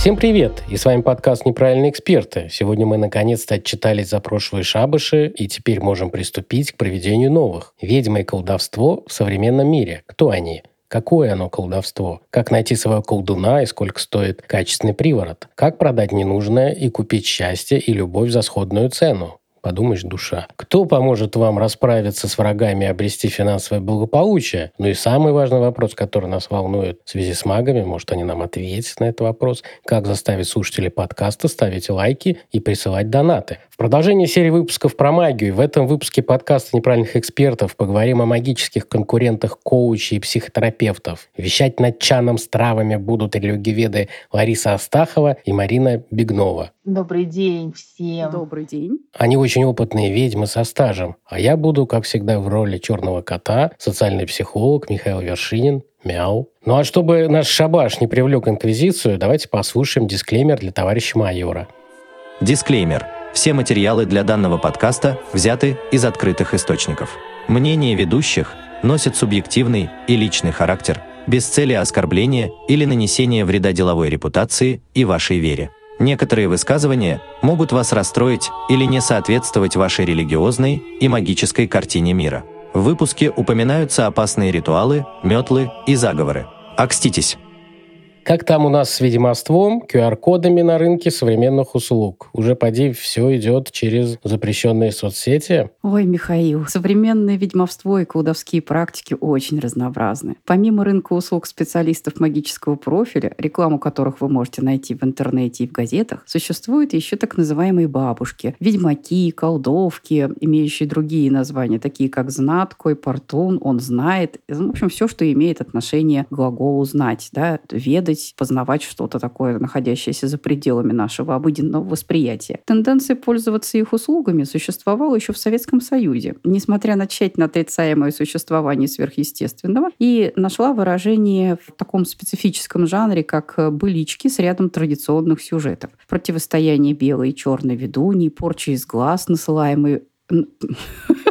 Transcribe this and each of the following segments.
Всем привет! И с вами подкаст «Неправильные эксперты». Сегодня мы наконец-то отчитались за прошлые шабыши и теперь можем приступить к проведению новых. Ведьма и колдовство в современном мире. Кто они? Какое оно колдовство? Как найти своего колдуна и сколько стоит качественный приворот? Как продать ненужное и купить счастье и любовь за сходную цену? Подумаешь, душа. Кто поможет вам расправиться с врагами и обрести финансовое благополучие? Ну и самый важный вопрос, который нас волнует в связи с магами, может, они нам ответят на этот вопрос. Как заставить слушателей подкаста ставить лайки и присылать донаты? В продолжении серии выпусков про магию в этом выпуске подкаста «Неправильных экспертов» поговорим о магических конкурентах коучей и психотерапевтов. Вещать над чаном с травами будут религиоведы Лариса Астахова и Марина Бегнова. Добрый день всем. Добрый день. Они очень опытные ведьмы со стажем, а я буду, как всегда, в роли черного кота, социальный психолог Михаил Вершинин. Мяу. Ну а чтобы наш шабаш не привлек инквизицию, давайте послушаем дисклеймер для товарища майора. Дисклеймер. Все материалы для данного подкаста взяты из открытых источников. Мнение ведущих носит субъективный и личный характер, без цели оскорбления или нанесения вреда деловой репутации и вашей вере. Некоторые высказывания могут вас расстроить или не соответствовать вашей религиозной и магической картине мира. В выпуске упоминаются опасные ритуалы, метлы и заговоры. Окститесь! Как там у нас с ведьмовством, QR-кодами на рынке современных услуг? Уже, поди, все идет через запрещенные соцсети? Ой, Михаил, современное ведьмовство и колдовские практики очень разнообразны. Помимо рынка услуг специалистов магического профиля, рекламу которых вы можете найти в интернете и в газетах, существуют еще так называемые бабушки, ведьмаки, колдовки, имеющие другие названия, такие как знаткой, портун, он знает. В общем, все, что имеет отношение к глаголу «знать», да, ведать ведать, познавать что-то такое, находящееся за пределами нашего обыденного восприятия. Тенденция пользоваться их услугами существовала еще в Советском Союзе, несмотря на тщательно отрицаемое существование сверхъестественного, и нашла выражение в таком специфическом жанре, как былички с рядом традиционных сюжетов. Противостояние белой и черной ведуньи, порча из глаз, насылаемые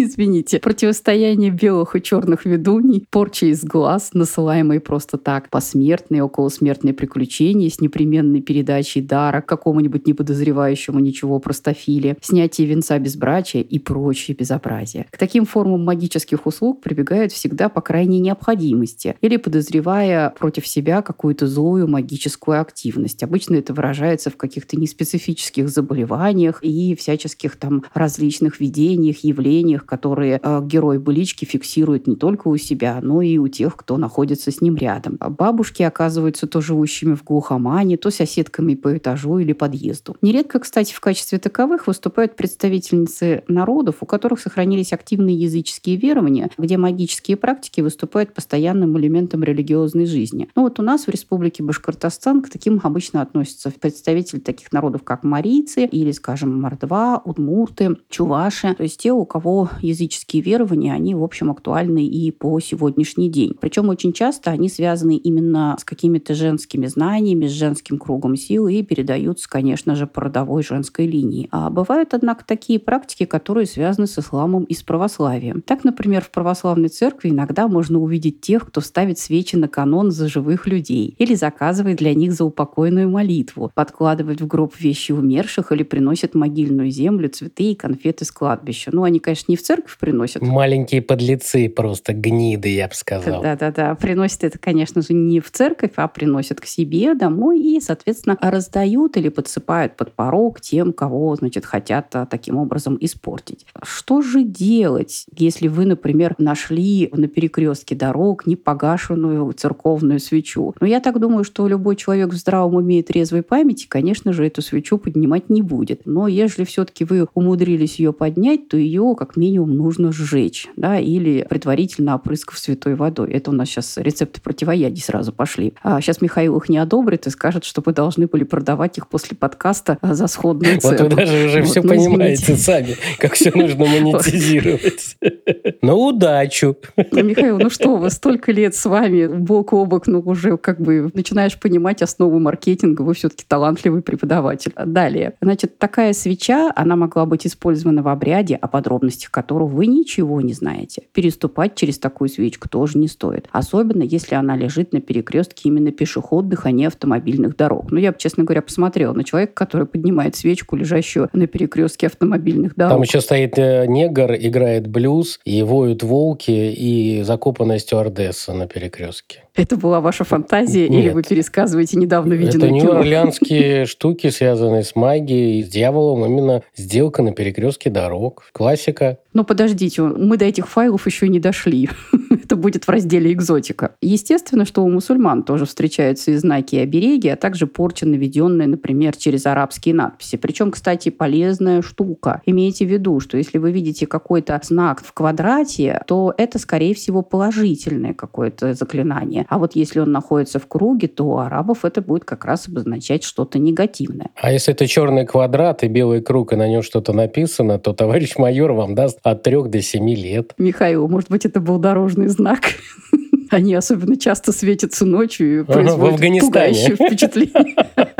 извините, противостояние белых и черных ведуней, порча из глаз, насылаемые просто так, посмертные, околосмертные приключения с непременной передачей дара какому-нибудь неподозревающему ничего простофиле, снятие венца безбрачия и прочие безобразия. К таким формам магических услуг прибегают всегда по крайней необходимости или подозревая против себя какую-то злую магическую активность. Обычно это выражается в каких-то неспецифических заболеваниях и всяческих там различных видениях, явлениях, которые э, герой былички фиксирует не только у себя, но и у тех, кто находится с ним рядом. А бабушки оказываются то живущими в глухомане, то соседками по этажу или подъезду. Нередко, кстати, в качестве таковых выступают представительницы народов, у которых сохранились активные языческие верования, где магические практики выступают постоянным элементом религиозной жизни. Ну вот у нас в Республике Башкортостан к таким обычно относятся представители таких народов, как марийцы или, скажем, мордва, удмурты, чуваши, то есть те, у кого языческие верования, они, в общем, актуальны и по сегодняшний день. Причем очень часто они связаны именно с какими-то женскими знаниями, с женским кругом сил и передаются, конечно же, по родовой женской линии. А бывают, однако, такие практики, которые связаны с исламом и с православием. Так, например, в православной церкви иногда можно увидеть тех, кто ставит свечи на канон за живых людей или заказывает для них заупокойную молитву, подкладывает в гроб вещи умерших или приносит могильную землю, цветы и конфеты с кладбища. Ну, они, конечно, не в церковь приносят. Маленькие подлецы просто, гниды, я бы сказал. Да-да-да. Приносят это, конечно же, не в церковь, а приносят к себе домой и, соответственно, раздают или подсыпают под порог тем, кого, значит, хотят а, таким образом испортить. Что же делать, если вы, например, нашли на перекрестке дорог непогашенную церковную свечу? Ну, я так думаю, что любой человек в здравом уме и трезвой памяти, конечно же, эту свечу поднимать не будет. Но если все-таки вы умудрились ее поднять, то ее, как минимум, минимум нужно сжечь, да, или предварительно опрыскав святой водой. Это у нас сейчас рецепты противоядий сразу пошли. А сейчас Михаил их не одобрит и скажет, что вы должны были продавать их после подкаста за сходную цену. Вот вы даже уже все ну, понимаете сами, как все нужно монетизировать. Ну, удачу. Ну, Михаил, ну что вы, столько лет с вами бок о бок, ну уже как бы начинаешь понимать основу маркетинга, вы все-таки талантливый преподаватель. Далее. Значит, такая свеча, она могла быть использована в обряде, о подробностях которого вы ничего не знаете. Переступать через такую свечку тоже не стоит. Особенно, если она лежит на перекрестке именно пешеходных, а не автомобильных дорог. Ну, я, честно говоря, посмотрела на человека, который поднимает свечку, лежащую на перекрестке автомобильных дорог. Там еще стоит э, негр, играет блюз, и воют волки, и закопанная стюардесса на перекрестке. Это была ваша фантазия, Нет. или вы пересказываете недавно виденное Это нью-орлеанские штуки, связанные с магией, с дьяволом. Именно сделка на перекрестке дорог. Классика. Ну, подождите, мы до этих файлов еще не дошли. Это будет в разделе «Экзотика». Естественно, что у мусульман тоже встречаются и знаки, и обереги, а также порча, наведенная, например, через арабские надписи. Причем, кстати, полезная штука. Имейте в виду, что если вы видите какой-то знак в квадрате, то это, скорее всего, положительное какое-то заклинание. А вот если он находится в круге, то у арабов это будет как раз обозначать что-то негативное. А если это черный квадрат и белый круг, и на нем что-то написано, то товарищ майор вам даст от трех до семи лет. Михаил, может быть, это был дорожный знак? Они особенно часто светятся ночью и в производят Афганистане. пугающее впечатление.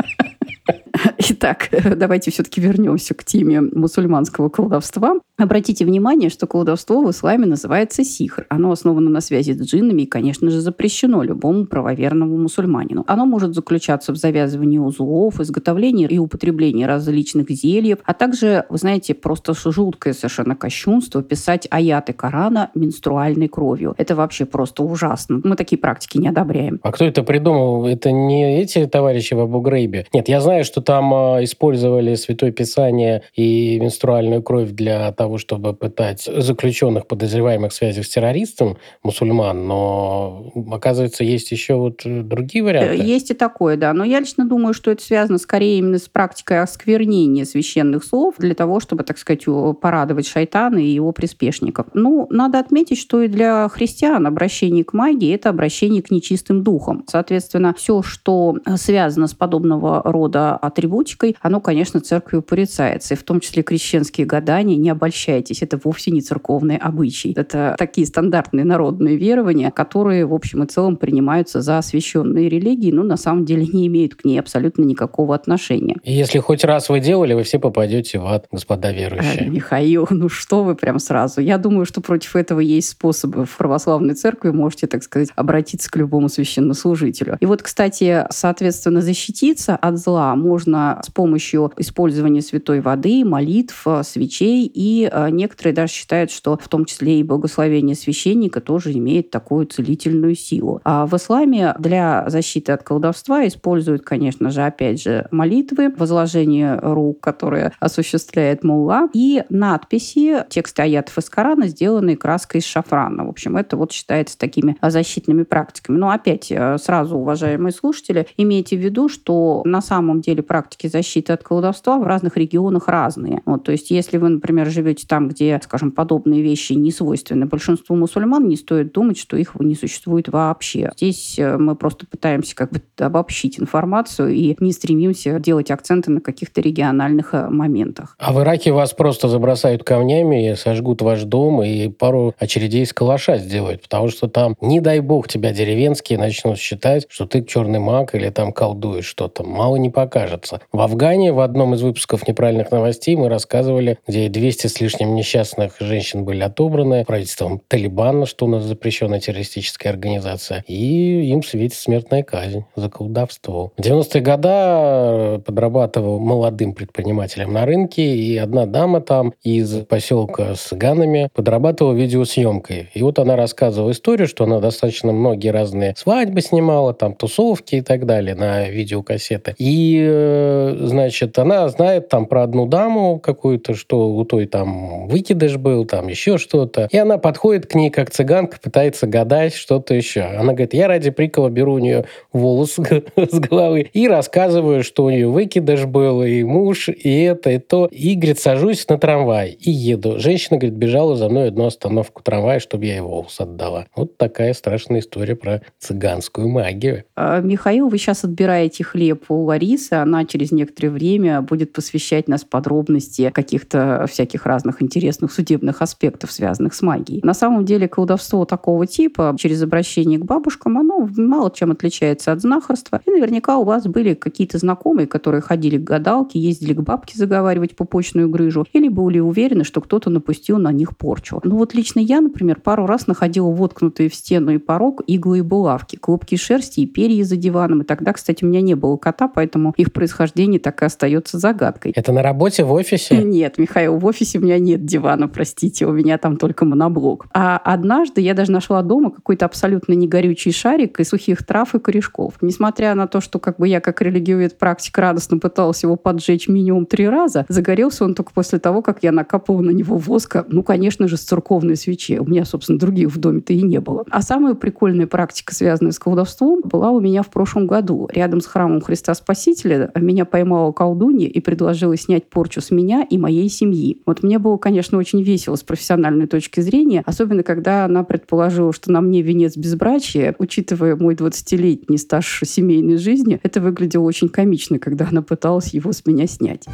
Итак, давайте все-таки вернемся к теме мусульманского колдовства. Обратите внимание, что колдовство в исламе называется сихр. Оно основано на связи с джиннами и, конечно же, запрещено любому правоверному мусульманину. Оно может заключаться в завязывании узлов, изготовлении и употреблении различных зельев, а также, вы знаете, просто жуткое совершенно кощунство писать аяты Корана менструальной кровью. Это вообще просто ужасно. Мы такие практики не одобряем. А кто это придумал? Это не эти товарищи в Абу-Грейбе? Нет, я знаю, что там а, использовали Святое Писание и менструальную кровь для того, чтобы пытать заключенных, подозреваемых в связи с террористом, мусульман, но, оказывается, есть еще вот э, другие варианты. Э, Есть и такое, да. Но я лично думаю, что это связано скорее именно с практикой осквернения священных слов для того, чтобы, так сказать, порадовать шайтана и его приспешников. Ну, надо отметить, что и для христиан обращение к магии – это обращение к нечистым духам. Соответственно, все, что э, связано с подобного рода атрибутикой, оно, конечно, церковью порицается. И в том числе крещенские гадания, не обольщайтесь, это вовсе не церковные обычаи. Это такие стандартные народные верования, которые, в общем и целом, принимаются за освященные религии, но на самом деле не имеют к ней абсолютно никакого отношения. И если хоть раз вы делали, вы все попадете в ад, господа Э, верующие. Михаил, ну что вы прям сразу? Я думаю, что против этого есть способы. В православной церкви можете, так сказать, обратиться к любому священнослужителю. И вот, кстати, соответственно, защититься от зла можно с помощью использования святой воды, молитв, э, свечей. И э, некоторые даже считают, что в том числе и благословение священника тоже имеет такую целительную силу. А в исламе для защиты от колдовства используют, конечно же, опять же, молитвы, возложение рук, которые осуществляет мулла, и надписи, тексты аятов из Корана, сделанные краской из шафрана. В общем, это вот считается такими защитными практиками. Но опять, э, сразу, уважаемые слушатели, имейте в виду, что на самом деле практики защиты от колдовства в разных регионах разные. Вот, то есть, если вы, например, живете там, где, скажем, подобные вещи не свойственны большинству мусульман, не стоит думать, что их не существует вообще. Здесь э, мы просто пытаемся как бы обобщить информацию и не стремимся делать акценты на каких-то региональных э, моментах. А в Ираке вас просто забросают камнями, сожгут ваш дом и пару очередей из калаша сделают, потому что там, не дай бог, тебя деревенские начнут считать, что ты черный маг или там колдуешь что-то. Мало не покажется. В Афгане в одном из выпусков неправильных новостей мы рассказывали, где 200 с лишним несчастных женщин были отобраны правительством Талибана, что у нас запрещенная террористическая организация, и им светит смертная казнь за колдовство. В 90-е годы подрабатывал молодым предпринимателем на рынке, и одна дама там из поселка с Ганами подрабатывала видеосъемкой. И вот она рассказывала историю, что она достаточно многие разные свадьбы снимала, там тусовки и так далее на видеокассеты. И э, значит, она знает там про одну даму какую-то, что у той там выкидыш был, там еще что-то. И она подходит к ней как цыганка, пытается гадать что-то еще. Она говорит, я ради прикола беру у нее волос с головы и рассказываю, что у нее выкидыш был, и муж, и это, и то. И, говорит, сажусь на трамвай и еду. Женщина, говорит, бежала за мной одну остановку трамвая, чтобы я ей волос отдала. Вот такая страшная история про цыганскую магию. А, Михаил, вы сейчас отбираете хлеб у Ларисы, она через некоторое время будет посвящать нас подробности каких-то всяких разных интересных судебных аспектов, связанных с магией. На самом деле колдовство такого типа через обращение к бабушкам, оно мало чем отличается от знахарства. И наверняка у вас были какие-то знакомые, которые ходили к гадалке, ездили к бабке заговаривать попочную грыжу, или были уверены, что кто-то напустил на них порчу. Ну вот лично я, например, пару раз находила воткнутые в стену и порог иглы и булавки, клубки шерсти и перья за диваном. И тогда, кстати, у меня не было кота, поэтому их происхождение так и остается загадкой. Это на работе, в офисе? Нет, Михаил, в офисе у меня нет дивана, простите, у меня там только моноблок. А однажды я даже нашла дома какой-то абсолютно негорючий шарик из сухих трав и корешков. Несмотря на то, что как бы я как религиовед практик радостно пыталась его поджечь минимум три раза, загорелся он только после того, как я накапывала на него воска, ну, конечно же, с церковной свечи. У меня, собственно, других в доме-то и не было. А самая прикольная практика, связанная с колдовством, была у меня в прошлом году. Рядом с храмом Христа Спасителя меня поймала колдунья и предложила снять порчу с меня и моей семьи. Вот мне было, конечно, очень весело с профессиональной точки зрения, особенно когда она предположила, что на мне венец безбрачия, учитывая мой 20-летний стаж семейной жизни, это выглядело очень комично, когда она пыталась его с меня снять.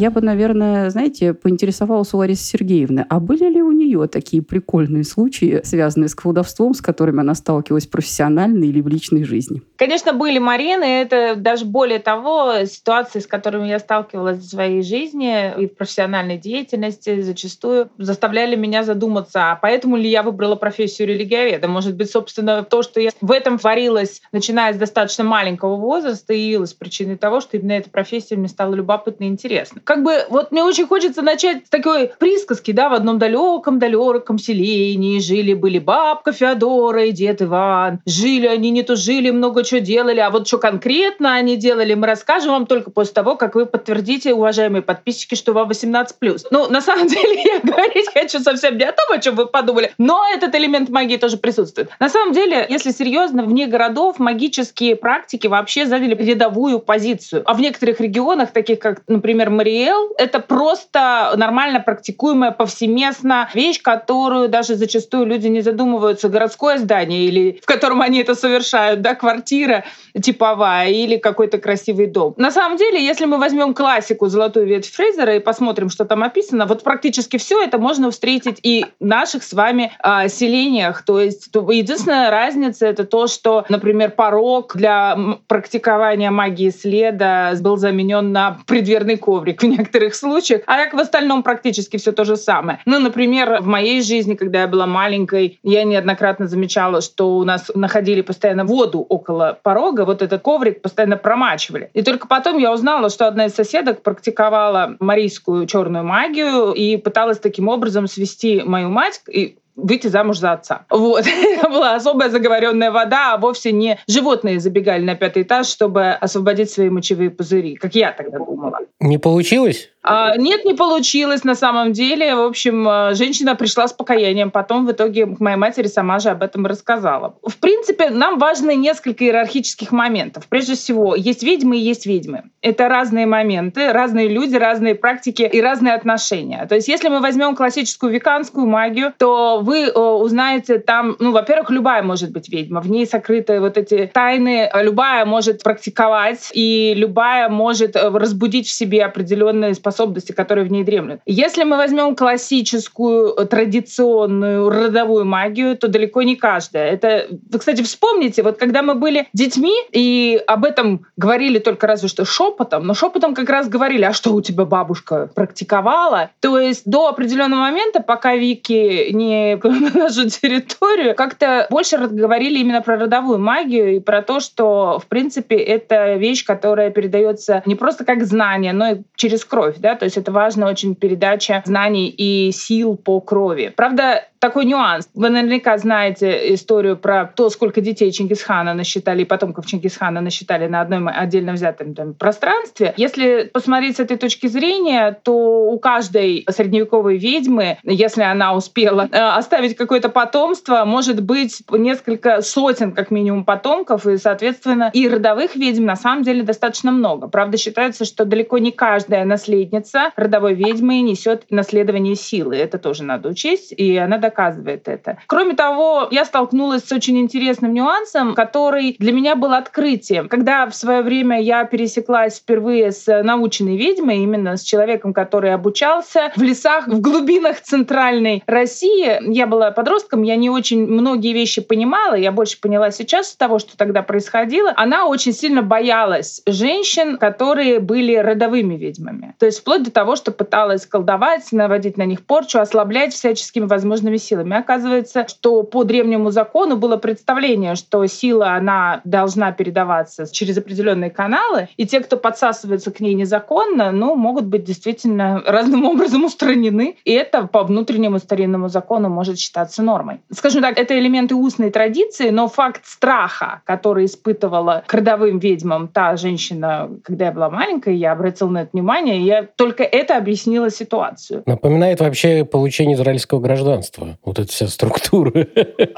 Я бы, наверное, знаете, поинтересовалась у Ларисы Сергеевны, а были ли у нее такие прикольные случаи, связанные с колдовством, с которыми она сталкивалась профессионально или в личной жизни? Конечно, были Марины. Это даже более того, ситуации, с которыми я сталкивалась в своей жизни и в профессиональной деятельности, зачастую заставляли меня задуматься, а поэтому ли я выбрала профессию религиоведа. Может быть, собственно, то, что я в этом творилась, начиная с достаточно маленького возраста, и явилась причиной того, что именно эта профессия мне стала любопытна и интересна как бы вот мне очень хочется начать с такой присказки, да, в одном далеком-далеком селении жили-были бабка Феодора и дед Иван. Жили они, не то жили, много чего делали, а вот что конкретно они делали, мы расскажем вам только после того, как вы подтвердите, уважаемые подписчики, что вам 18+. Ну, на самом деле, я говорить хочу совсем не о том, о чем вы подумали, но этот элемент магии тоже присутствует. На самом деле, если серьезно, вне городов магические практики вообще заняли рядовую позицию. А в некоторых регионах, таких как, например, Мария ИЛ — это просто нормально практикуемая повсеместно вещь, которую даже зачастую люди не задумываются. Городское здание, или в котором они это совершают, да, квартира типовая или какой-то красивый дом. На самом деле, если мы возьмем классику «Золотую ветвь Фрейзера» и посмотрим, что там описано, вот практически все это можно встретить и в наших с вами э, селениях. То есть то, единственная разница — это то, что, например, порог для практикования магии следа был заменен на предверный коврик в некоторых случаях, а как в остальном практически все то же самое. Ну, например, в моей жизни, когда я была маленькой, я неоднократно замечала, что у нас находили постоянно воду около порога, вот этот коврик постоянно промачивали. И только потом я узнала, что одна из соседок практиковала марийскую черную магию и пыталась таким образом свести мою мать и выйти замуж за отца. Вот. Это была особая заговоренная вода, а вовсе не животные забегали на пятый этаж, чтобы освободить свои мочевые пузыри, как я тогда думала. Не получилось? А, нет, не получилось на самом деле. В общем, а, женщина пришла с покаянием. Потом в итоге к моей матери сама же об этом рассказала. В принципе, нам важны несколько иерархических моментов. Прежде всего, есть ведьмы и есть ведьмы. Это разные моменты, разные люди, разные практики и разные отношения. То есть, если мы возьмем классическую веканскую магию, то вы э, узнаете там, ну, во-первых, любая может быть ведьма. В ней сокрыты вот эти тайны. Любая может практиковать, и любая может э, разбудить в себе определенные способности способности, которые в ней дремлют. Если мы возьмем классическую, э, традиционную родовую магию, то далеко не каждая. Это, вы, кстати, вспомните, вот когда мы были детьми и об этом говорили только разве что шепотом, но шепотом как раз говорили, а что у тебя бабушка практиковала? То есть до определенного момента, пока Вики не на нашу территорию, как-то больше говорили именно про родовую магию и про то, что, в принципе, это вещь, которая передается не просто как знание, но и через кровь да, то есть это важная очень передача знаний и сил по крови. Правда, такой нюанс. Вы наверняка знаете историю про то, сколько детей Чингисхана насчитали и потомков Чингисхана насчитали на одном отдельно взятом там, пространстве. Если посмотреть с этой точки зрения, то у каждой средневековой ведьмы, если она успела э, оставить какое-то потомство, может быть несколько сотен как минимум потомков, и, соответственно, и родовых ведьм на самом деле достаточно много. Правда, считается, что далеко не каждая наследница родовой ведьмы несет наследование силы. Это тоже надо учесть, и она доказывает это. Кроме того, я столкнулась с очень интересным нюансом, который для меня был открытием. Когда в свое время я пересеклась впервые с наученной ведьмой, именно с человеком, который обучался в лесах, в глубинах центральной России, я была подростком, я не очень многие вещи понимала, я больше поняла сейчас того, что тогда происходило. Она очень сильно боялась женщин, которые были родовыми ведьмами. То есть вплоть до того, что пыталась колдовать, наводить на них порчу, ослаблять всяческими возможными силами. Оказывается, что по древнему закону было представление, что сила, она должна передаваться через определенные каналы, и те, кто подсасывается к ней незаконно, ну, могут быть действительно разным образом устранены, и это по внутреннему старинному закону может считаться нормой. Скажем так, это элементы устной традиции, но факт страха, который испытывала к родовым ведьмам та женщина, когда я была маленькая, я обратила на это внимание, и я только это объяснила ситуацию. Напоминает вообще получение израильского гражданства. Вот эта вся структура.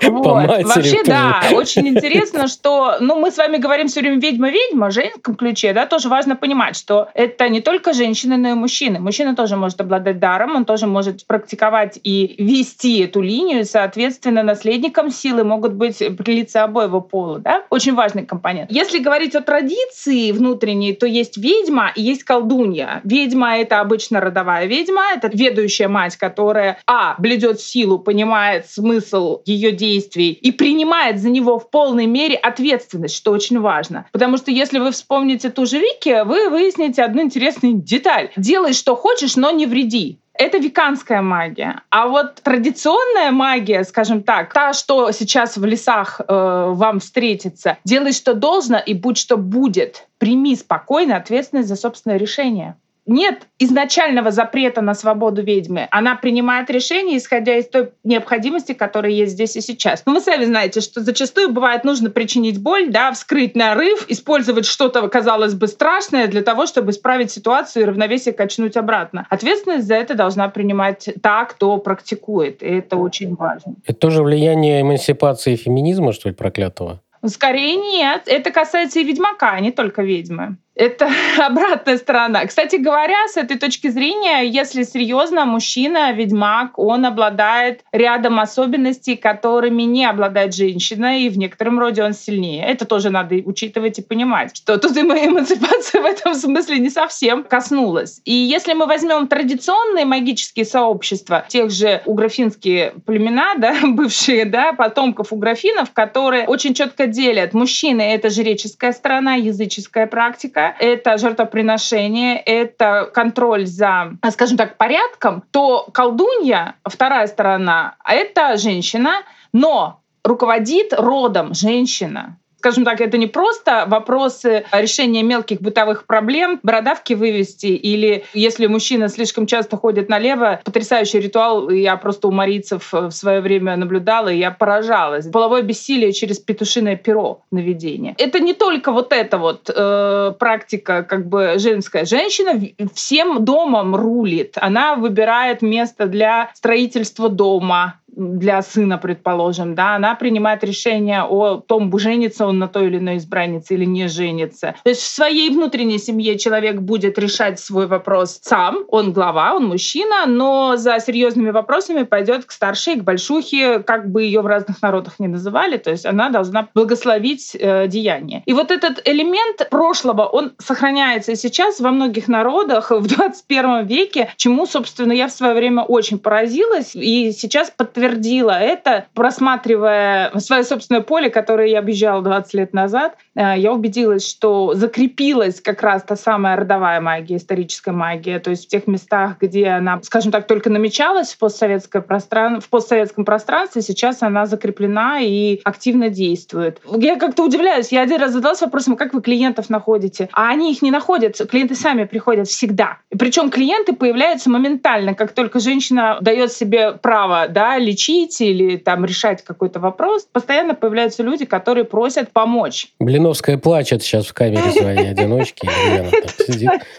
Вот. Вообще, да, очень интересно, что ну, мы с вами говорим все время ведьма-ведьма, в женском ключе, да, тоже важно понимать, что это не только женщины, но и мужчины. Мужчина тоже может обладать даром, он тоже может практиковать и вести эту линию, соответственно, наследником силы могут быть лица обоего пола, да? Очень важный компонент. Если говорить о традиции внутренней, то есть ведьма и есть колдунья. Ведьма — это обычно родовая ведьма, это ведущая мать, которая, а, бледет силу, понимает смысл ее действий и принимает за него в полной мере ответственность, что очень важно. Потому что если вы вспомните ту же Вики, вы выясните одну интересную деталь. Делай, что хочешь, но не вреди. Это веканская магия. А вот традиционная магия, скажем так, та, что сейчас в лесах э, вам встретится, делай, что должно, и будь, что будет. Прими спокойно ответственность за собственное решение нет изначального запрета на свободу ведьмы. Она принимает решение, исходя из той необходимости, которая есть здесь и сейчас. Но вы сами знаете, что зачастую бывает нужно причинить боль, да, вскрыть нарыв, использовать что-то, казалось бы, страшное для того, чтобы исправить ситуацию и равновесие качнуть обратно. Ответственность за это должна принимать та, кто практикует. И это очень важно. Это тоже влияние эмансипации и феминизма, что ли, проклятого? Скорее нет. Это касается и ведьмака, а не только ведьмы. Это обратная сторона. Кстати говоря, с этой точки зрения, если серьезно, мужчина, ведьмак, он обладает рядом особенностей, которыми не обладает женщина, и в некотором роде он сильнее. Это тоже надо учитывать и понимать, что тут эмансипация в этом смысле не совсем коснулась. И если мы возьмем традиционные магические сообщества, тех же уграфинские племена, да, бывшие, да, потомков уграфинов, которые очень четко делят мужчины — это жреческая сторона, языческая практика, это жертвоприношение, это контроль за, скажем так, порядком, то колдунья, вторая сторона, это женщина, но руководит родом женщина скажем так, это не просто вопросы решения мелких бытовых проблем, бородавки вывести, или если мужчина слишком часто ходит налево, потрясающий ритуал, я просто у марийцев в свое время наблюдала, и я поражалась. Половое бессилие через петушиное перо наведение. Это не только вот эта вот э, практика как бы женская. Женщина всем домом рулит. Она выбирает место для строительства дома, для сына, предположим, да, она принимает решение о том, женится он на той или иной избраннице или не женится. То есть в своей внутренней семье человек будет решать свой вопрос сам, он глава, он мужчина, но за серьезными вопросами пойдет к старшей, к большухе, как бы ее в разных народах не называли, то есть она должна благословить э, деяние. И вот этот элемент прошлого, он сохраняется и сейчас во многих народах в 21 веке, чему, собственно, я в свое время очень поразилась, и сейчас подтверждаю подтвердила это, просматривая свое собственное поле, которое я объезжала 20 лет назад. Э, я убедилась, что закрепилась как раз та самая родовая магия, историческая магия, то есть в тех местах, где она, скажем так, только намечалась в, постсоветское простран... в постсоветском пространстве, сейчас она закреплена и активно действует. Я как-то удивляюсь. Я один раз задалась вопросом, как вы клиентов находите? А они их не находят. Клиенты сами приходят всегда. Причем клиенты появляются моментально, как только женщина дает себе право, да, лечить или там решать какой-то вопрос, постоянно появляются люди, которые просят помочь. Блиновская плачет сейчас в камере своей одиночки.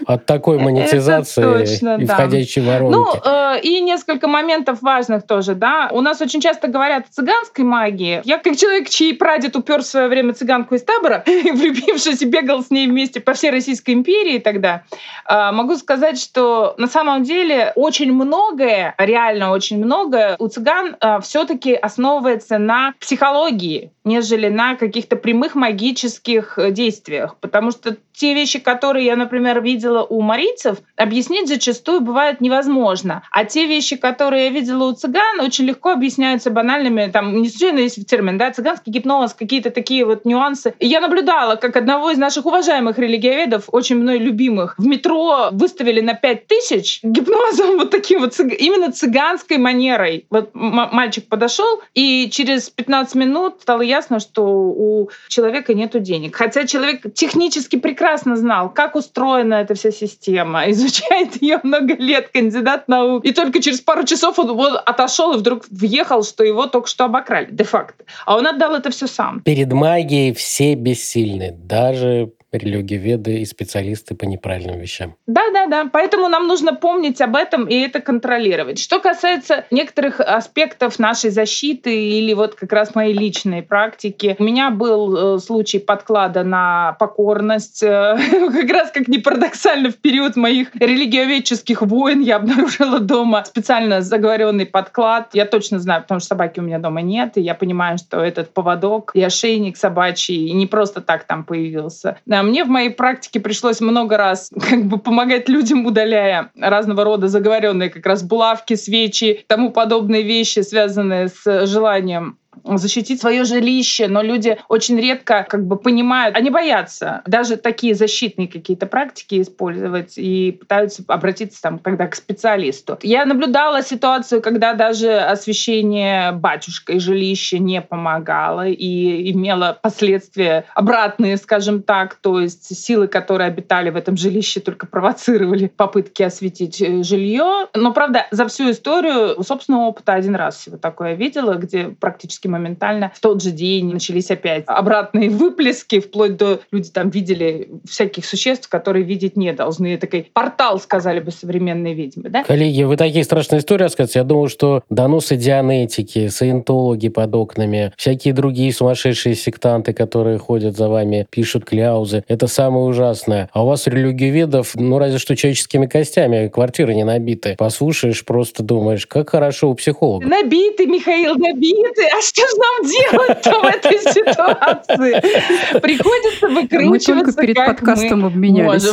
От такой монетизации и входящей воронки. Ну, э, и несколько моментов важных тоже, да. У нас очень часто говорят о цыганской магии. Я как человек, чей прадед упер в свое время цыганку из табора, влюбившись и бегал с ней вместе по всей Российской империи тогда, э, могу сказать, что на самом деле очень многое, реально очень многое у цыган э, все-таки основывается на психологии, нежели на каких-то прямых магических действиях. Потому что те вещи, которые я, например, видела у марийцев, объяснить зачастую бывает невозможно. А те вещи, которые я видела у цыган, очень легко объясняются банальными, там, не случайно есть термин, да, цыганский гипноз, какие-то такие вот нюансы. Я наблюдала, как одного из наших уважаемых религиоведов, очень мной любимых, в метро выставили на 5 тысяч гипнозом вот таким вот, именно цыганской манерой. Вот мальчик подошел, и через 15 минут стало ясно, что у человека нету денег. Хотя человек технически прекрасно знал, как устроена эта вся система, изучает ее много лет, кандидат наук. И только через пару часов он вот отошел и вдруг въехал, что его только что обокрали, де-факто. А он отдал это все сам. Перед магией все бессильны, даже религиоведы и специалисты по неправильным вещам. Да, да, да. Поэтому нам нужно помнить об этом и это контролировать. Что касается некоторых аспектов нашей защиты или вот как раз моей личной практики, у меня был э, случай подклада на покорность. Э, как раз как ни парадоксально в период моих религиоведческих войн я обнаружила дома специально заговоренный подклад. Я точно знаю, потому что собаки у меня дома нет, и я понимаю, что этот поводок и ошейник собачий не просто так там появился мне в моей практике пришлось много раз как бы помогать людям, удаляя разного рода заговоренные как раз булавки, свечи, тому подобные вещи, связанные с желанием защитить свое жилище, но люди очень редко как бы понимают, они боятся даже такие защитные какие-то практики использовать и пытаются обратиться там тогда к специалисту. Я наблюдала ситуацию, когда даже освещение батюшкой жилища не помогало и имело последствия обратные, скажем так, то есть силы, которые обитали в этом жилище, только провоцировали попытки осветить э, жилье. Но, правда, за всю историю собственного опыта один раз всего такое видела, где практически моментально в тот же день начались опять обратные выплески, вплоть до люди там видели всяких существ, которые видеть не должны. Такой портал, сказали бы современные ведьмы. Да? Коллеги, вы такие страшные истории рассказываете. Я думаю, что доносы дианетики, саентологи под окнами, всякие другие сумасшедшие сектанты, которые ходят за вами, пишут кляузы. Это самое ужасное. А у вас религиоведов, ну разве что человеческими костями, квартиры не набиты. Послушаешь, просто думаешь, как хорошо у психолога. Набиты, Михаил, набиты. А что же нам делать в этой ситуации? Приходится выкручиваться, Мы только перед подкастом обменялись.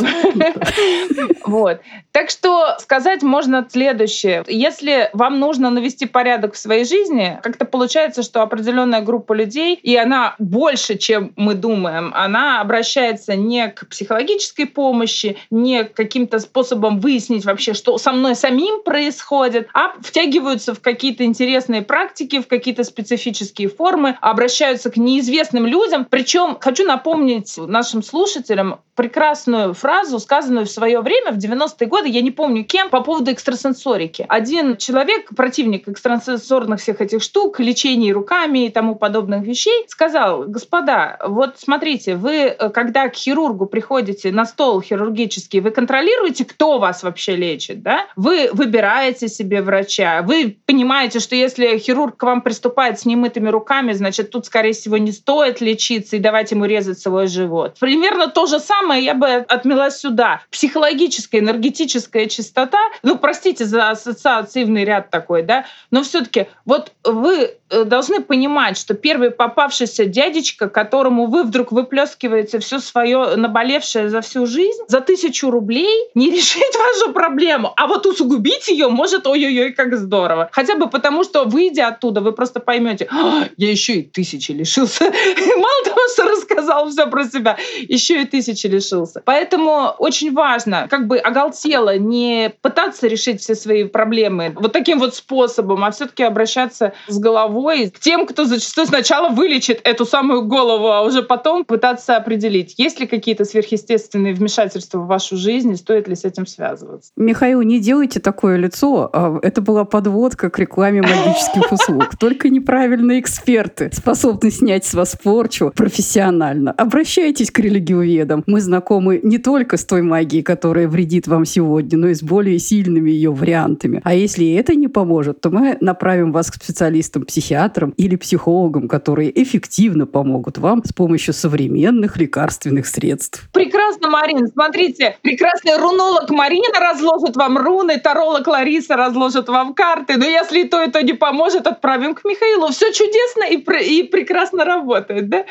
Вот. Так что сказать можно следующее. Если вам нужно навести порядок в своей жизни, как-то получается, что определенная группа людей, и она больше, чем мы думаем, она обращается не к психологической помощи, не к каким-то способам выяснить вообще, что со мной самим происходит, а втягиваются в какие-то интересные практики, в какие-то специфические специфические формы, обращаются к неизвестным людям. Причем хочу напомнить нашим слушателям прекрасную фразу, сказанную в свое время, в 90-е годы, я не помню кем, по поводу экстрасенсорики. Один человек, противник экстрасенсорных всех этих штук, лечений руками и тому подобных вещей, сказал, господа, вот смотрите, вы, э, когда к хирургу приходите на стол хирургический, вы контролируете, кто вас вообще лечит, да? Вы выбираете себе врача, вы понимаете, что если хирург к вам приступает с ним немытыми руками, значит, тут, скорее всего, не стоит лечиться и давать ему резать свой живот. Примерно то же самое я бы отмела сюда. Психологическая, энергетическая чистота, ну, простите за ассоциативный ряд такой, да, но все таки вот вы должны понимать, что первый попавшийся дядечка, которому вы вдруг выплескиваете все свое наболевшее за всю жизнь, за тысячу рублей не решит вашу проблему, а вот усугубить ее может ой-ой-ой, как здорово. Хотя бы потому, что выйдя оттуда, вы просто поймете, «А, я еще и тысячи лишился. Мало того, что рассказал все про себя, еще и тысячи лишился. Поэтому очень важно, как бы оголтело, не пытаться решить все свои проблемы вот таким вот способом, а все-таки обращаться с головой к тем, кто зачастую сначала вылечит эту самую голову, а уже потом пытаться определить, есть ли какие-то сверхъестественные вмешательства в вашу жизнь и стоит ли с этим связываться. Михаил, не делайте такое лицо. А, это была подводка к рекламе магических услуг. Только неправильные эксперты способны снять с вас порчу профессионально. Обращайтесь к религиоведам. Мы знакомы не только с той магией, которая вредит вам сегодня, но и с более сильными ее вариантами. А если это не поможет, то мы направим вас к специалистам, психиатрам или психологам, которые эффективно помогут вам с помощью современных лекарственных средств. Прекрасно, Марина. Смотрите, прекрасный рунолог Марина разложит вам руны, таролог Лариса разложит вам карты. Но если то и то не поможет, отправим к Михаилу. Все чудесно и, и прекрасно работает, да?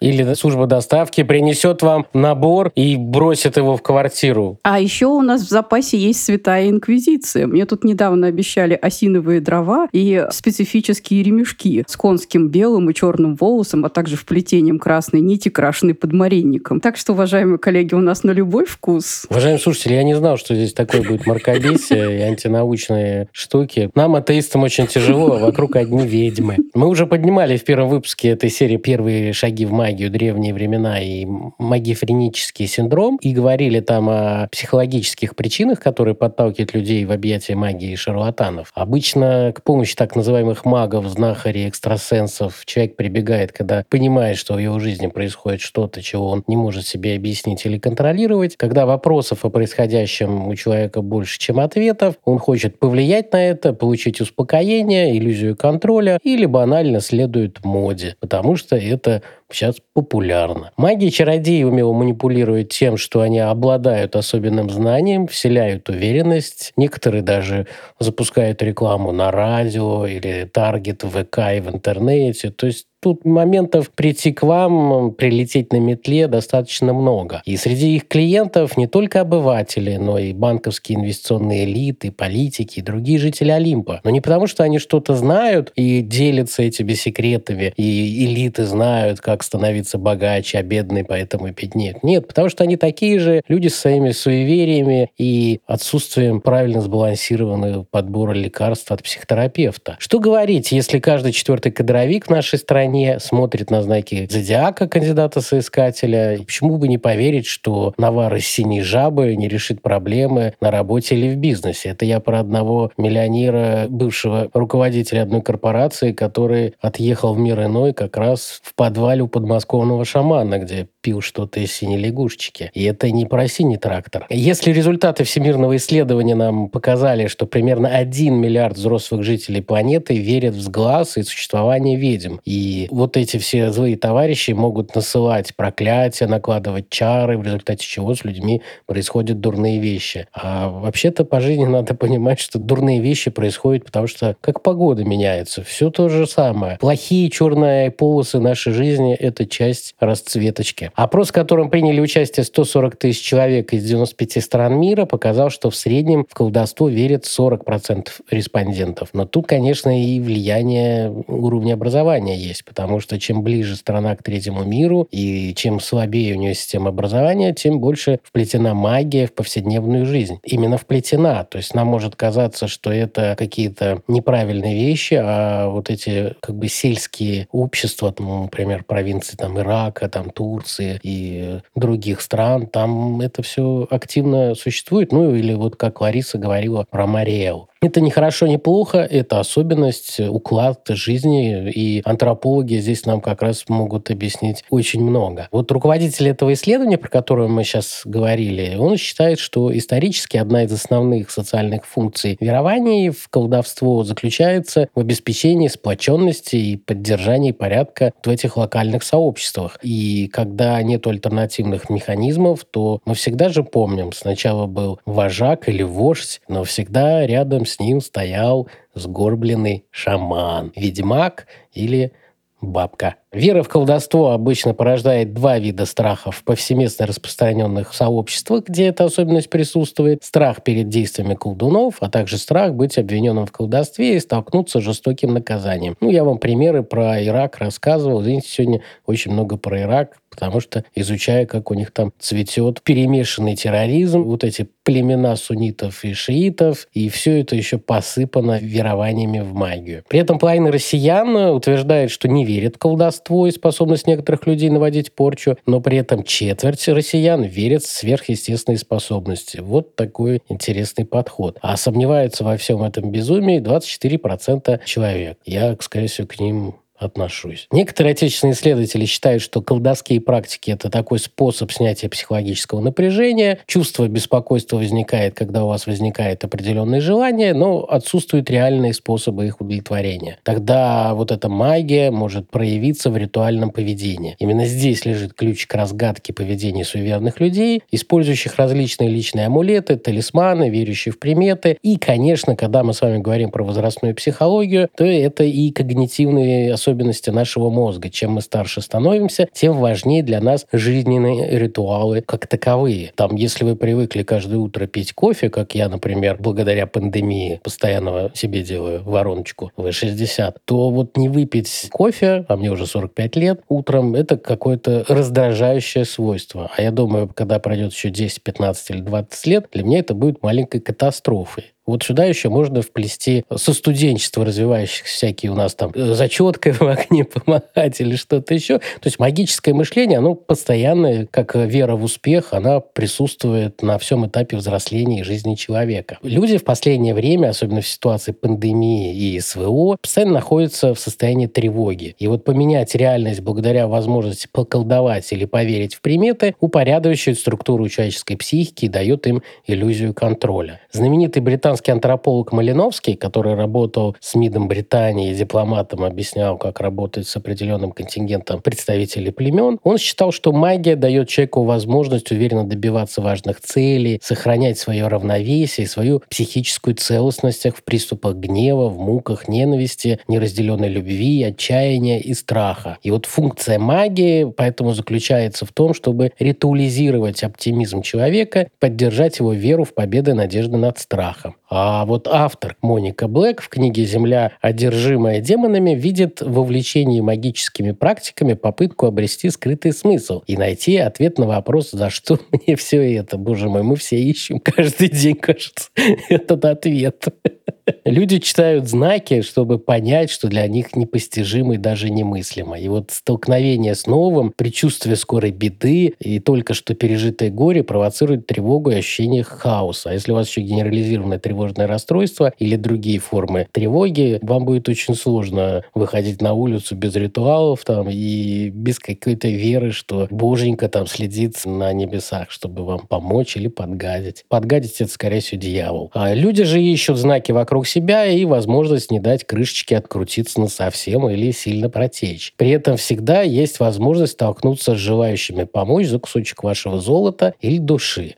Или служба доставки принесет вам набор и бросит его в квартиру. А еще у нас в запасе есть святая инквизиция. Мне тут недавно обещали осиновые дрова и специфические ремешки с конским белым и черным волосом, а также вплетением красной нити, крашенной подмаренником. Так что, уважаемые коллеги, у нас на любой вкус. Уважаемые слушатели, я не знал, что здесь такое будет мракобесие и антинаучные штуки. Нам, атеистам, очень тяжело, вокруг одни ведьмы. Мы уже поднимали в первом выпуске этой серии первые шаги в мае магию древние времена и магифренический синдром, и говорили там о психологических причинах, которые подталкивают людей в объятия магии и шарлатанов. Обычно к помощи так называемых магов, знахарей, экстрасенсов человек прибегает, когда понимает, что в его жизни происходит что-то, чего он не может себе объяснить или контролировать. Когда вопросов о происходящем у человека больше, чем ответов, он хочет повлиять на это, получить успокоение, иллюзию контроля или банально следует моде, потому что это сейчас популярно. Маги и чародеи умело манипулируют тем, что они обладают особенным знанием, вселяют уверенность. Некоторые даже запускают рекламу на радио или таргет в ВК и в интернете. То есть тут моментов прийти к вам, прилететь на метле достаточно много. И среди их клиентов не только обыватели, но и банковские инвестиционные элиты, политики и другие жители Олимпа. Но не потому, что они что-то знают и делятся этими секретами, и элиты знают, как становиться богаче, а бедные поэтому беднеют. Нет, потому что они такие же люди с своими суевериями и отсутствием правильно сбалансированного подбора лекарств от психотерапевта. Что говорить, если каждый четвертый кадровик в нашей стране стране смотрит на знаки зодиака кандидата-соискателя. Почему бы не поверить, что навар из синей жабы не решит проблемы на работе или в бизнесе? Это я про одного миллионера, бывшего руководителя одной корпорации, который отъехал в мир иной как раз в подвале у подмосковного шамана, где пил что-то из синей лягушечки. И это не про синий трактор. Если результаты всемирного исследования нам показали, что примерно 1 миллиард взрослых жителей планеты верят в сглаз и существование ведьм, и вот эти все злые товарищи могут насылать проклятия, накладывать чары, в результате чего с людьми происходят дурные вещи. А вообще-то по жизни надо понимать, что дурные вещи происходят, потому что как погода меняется, все то же самое. Плохие черные полосы нашей жизни – это часть расцветочки. Опрос, в котором приняли участие 140 тысяч человек из 95 стран мира, показал, что в среднем в колдовство верят 40% респондентов. Но тут, конечно, и влияние уровня образования есть, потому что чем ближе страна к третьему миру и чем слабее у нее система образования, тем больше вплетена магия в повседневную жизнь. Именно вплетена. То есть нам может казаться, что это какие-то неправильные вещи, а вот эти как бы сельские общества, там, например, провинции там, Ирака, там, Турции и других стран, там это все активно существует. Ну или вот как Лариса говорила про Мариэл. Это не хорошо, не плохо, это особенность, уклад жизни, и антропологи здесь нам как раз могут объяснить очень много. Вот руководитель этого исследования, про которое мы сейчас говорили, он считает, что исторически одна из основных социальных функций верований в колдовство заключается в обеспечении сплоченности и поддержании порядка в этих локальных сообществах. И когда нет альтернативных механизмов, то мы всегда же помним, сначала был вожак или вождь, но всегда рядом с ним стоял сгорбленный шаман, ведьмак или бабка Вера в колдовство обычно порождает два вида страхов в повсеместно распространенных сообществах, где эта особенность присутствует. Страх перед действиями колдунов, а также страх быть обвиненным в колдовстве и столкнуться с жестоким наказанием. Ну, я вам примеры про Ирак рассказывал. Извините, сегодня очень много про Ирак потому что изучая, как у них там цветет перемешанный терроризм, вот эти племена суннитов и шиитов, и все это еще посыпано верованиями в магию. При этом половина россиян утверждает, что не верит в колдовство и способность некоторых людей наводить порчу, но при этом четверть россиян верят в сверхъестественные способности. Вот такой интересный подход. А сомневаются во всем этом безумии 24% человек. Я, скорее всего, к ним отношусь. Некоторые отечественные исследователи считают, что колдовские практики – это такой способ снятия психологического напряжения. Чувство беспокойства возникает, когда у вас возникает определенное желание, но отсутствуют реальные способы их удовлетворения. Тогда вот эта магия может проявиться в ритуальном поведении. Именно здесь лежит ключ к разгадке поведения суеверных людей, использующих различные личные амулеты, талисманы, верящие в приметы. И, конечно, когда мы с вами говорим про возрастную психологию, то это и когнитивные особенности особенности нашего мозга. Чем мы старше становимся, тем важнее для нас жизненные ритуалы как таковые. Там, если вы привыкли каждое утро пить кофе, как я, например, благодаря пандемии постоянно себе делаю вороночку В60, то вот не выпить кофе, а мне уже 45 лет, утром, это какое-то раздражающее свойство. А я думаю, когда пройдет еще 10, 15 или 20 лет, для меня это будет маленькой катастрофой. Вот сюда еще можно вплести со студенчества развивающихся всякие у нас там э, зачеткой в окне помогать или что-то еще. То есть магическое мышление, оно постоянно, как вера в успех, она присутствует на всем этапе взросления и жизни человека. Люди в последнее время, особенно в ситуации пандемии и СВО, постоянно находятся в состоянии тревоги. И вот поменять реальность благодаря возможности поколдовать или поверить в приметы упорядочивает структуру человеческой психики и дает им иллюзию контроля. Знаменитый британский американский антрополог Малиновский, который работал с МИДом Британии дипломатом, объяснял, как работать с определенным контингентом представителей племен, он считал, что магия дает человеку возможность уверенно добиваться важных целей, сохранять свое равновесие и свою психическую целостность в приступах гнева, в муках, ненависти, неразделенной любви, отчаяния и страха. И вот функция магии поэтому заключается в том, чтобы ритуализировать оптимизм человека, поддержать его веру в победу и надежды над страхом. А вот автор Моника Блэк в книге «Земля, одержимая демонами» видит в увлечении магическими практиками попытку обрести скрытый смысл и найти ответ на вопрос, за что мне все это. Боже мой, мы все ищем каждый день, кажется, этот ответ. Люди читают знаки, чтобы понять, что для них непостижимо и даже немыслимо. И вот столкновение с новым, предчувствие скорой беды и только что пережитое горе провоцирует тревогу и ощущение хаоса. А если у вас еще генерализированное тревожное расстройство или другие формы тревоги, вам будет очень сложно выходить на улицу без ритуалов там и без какой-то веры, что боженька там следит на небесах, чтобы вам помочь или подгадить. Подгадить это, скорее всего, дьявол. А люди же ищут знаки вокруг вокруг себя и возможность не дать крышечке открутиться на совсем или сильно протечь. При этом всегда есть возможность столкнуться с желающими помочь за кусочек вашего золота или души.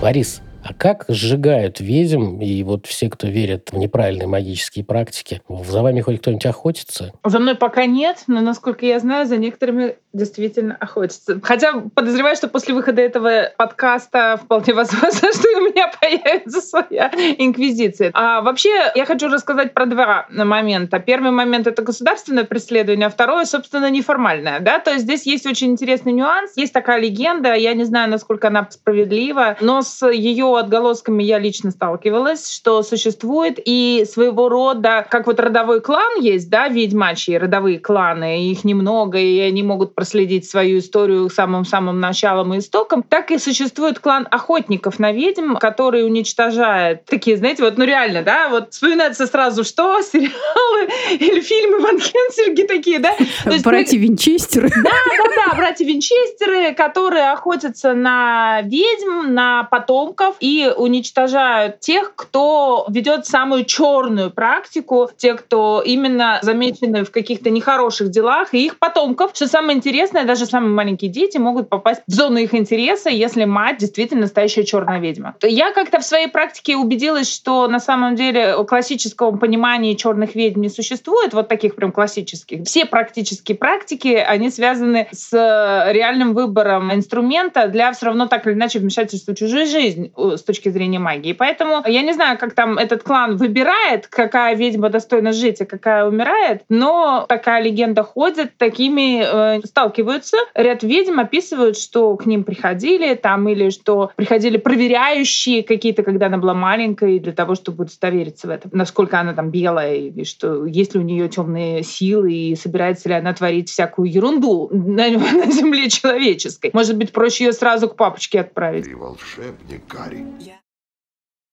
Борис, а как сжигают ведьм и вот все, кто верит в неправильные магические практики? За вами хоть кто-нибудь охотится? За мной пока нет, но, насколько я знаю, за некоторыми действительно охотятся. Хотя подозреваю, что после выхода этого подкаста вполне возможно, что у меня появится своя инквизиция. А вообще, я хочу рассказать про два момента. Первый момент — это государственное преследование, а второе, собственно, неформальное. Да? То есть здесь есть очень интересный нюанс. Есть такая легенда, я не знаю, насколько она справедлива, но с ее отголосками я лично сталкивалась, что существует и своего рода, как вот родовой клан есть, да, ведьмачьи родовые кланы, их немного, и они могут проследить свою историю самым-самым началом и истоком, так и существует клан охотников на ведьм, который уничтожает такие, знаете, вот, ну реально, да, вот вспоминается сразу, что сериалы или фильмы Ван Хенсельги такие, да? братья Винчестеры. Да, да, да, братья Винчестеры, которые охотятся на ведьм, на потомков, и и уничтожают тех, кто ведет самую черную практику, те, кто именно замечены в каких-то нехороших делах, и их потомков. Что самое интересное, даже самые маленькие дети могут попасть в зону их интереса, если мать действительно настоящая черная ведьма. Я как-то в своей практике убедилась, что на самом деле классического понимания черных ведьм не существует, вот таких прям классических. Все практические практики, они связаны с реальным выбором инструмента для все равно так или иначе вмешательства в чужую жизнь с точки зрения магии. Поэтому я не знаю, как там этот клан выбирает, какая ведьма достойна жить, а какая умирает, но такая легенда ходит, такими э, сталкиваются. Ряд ведьм описывают, что к ним приходили там или что приходили проверяющие какие-то, когда она была маленькой, для того, чтобы удостовериться в этом, насколько она там белая, и что есть ли у нее темные силы, и собирается ли она творить всякую ерунду на, на земле человеческой. Может быть, проще ее сразу к папочке отправить. Ты волшебник, Гарри. Yeah.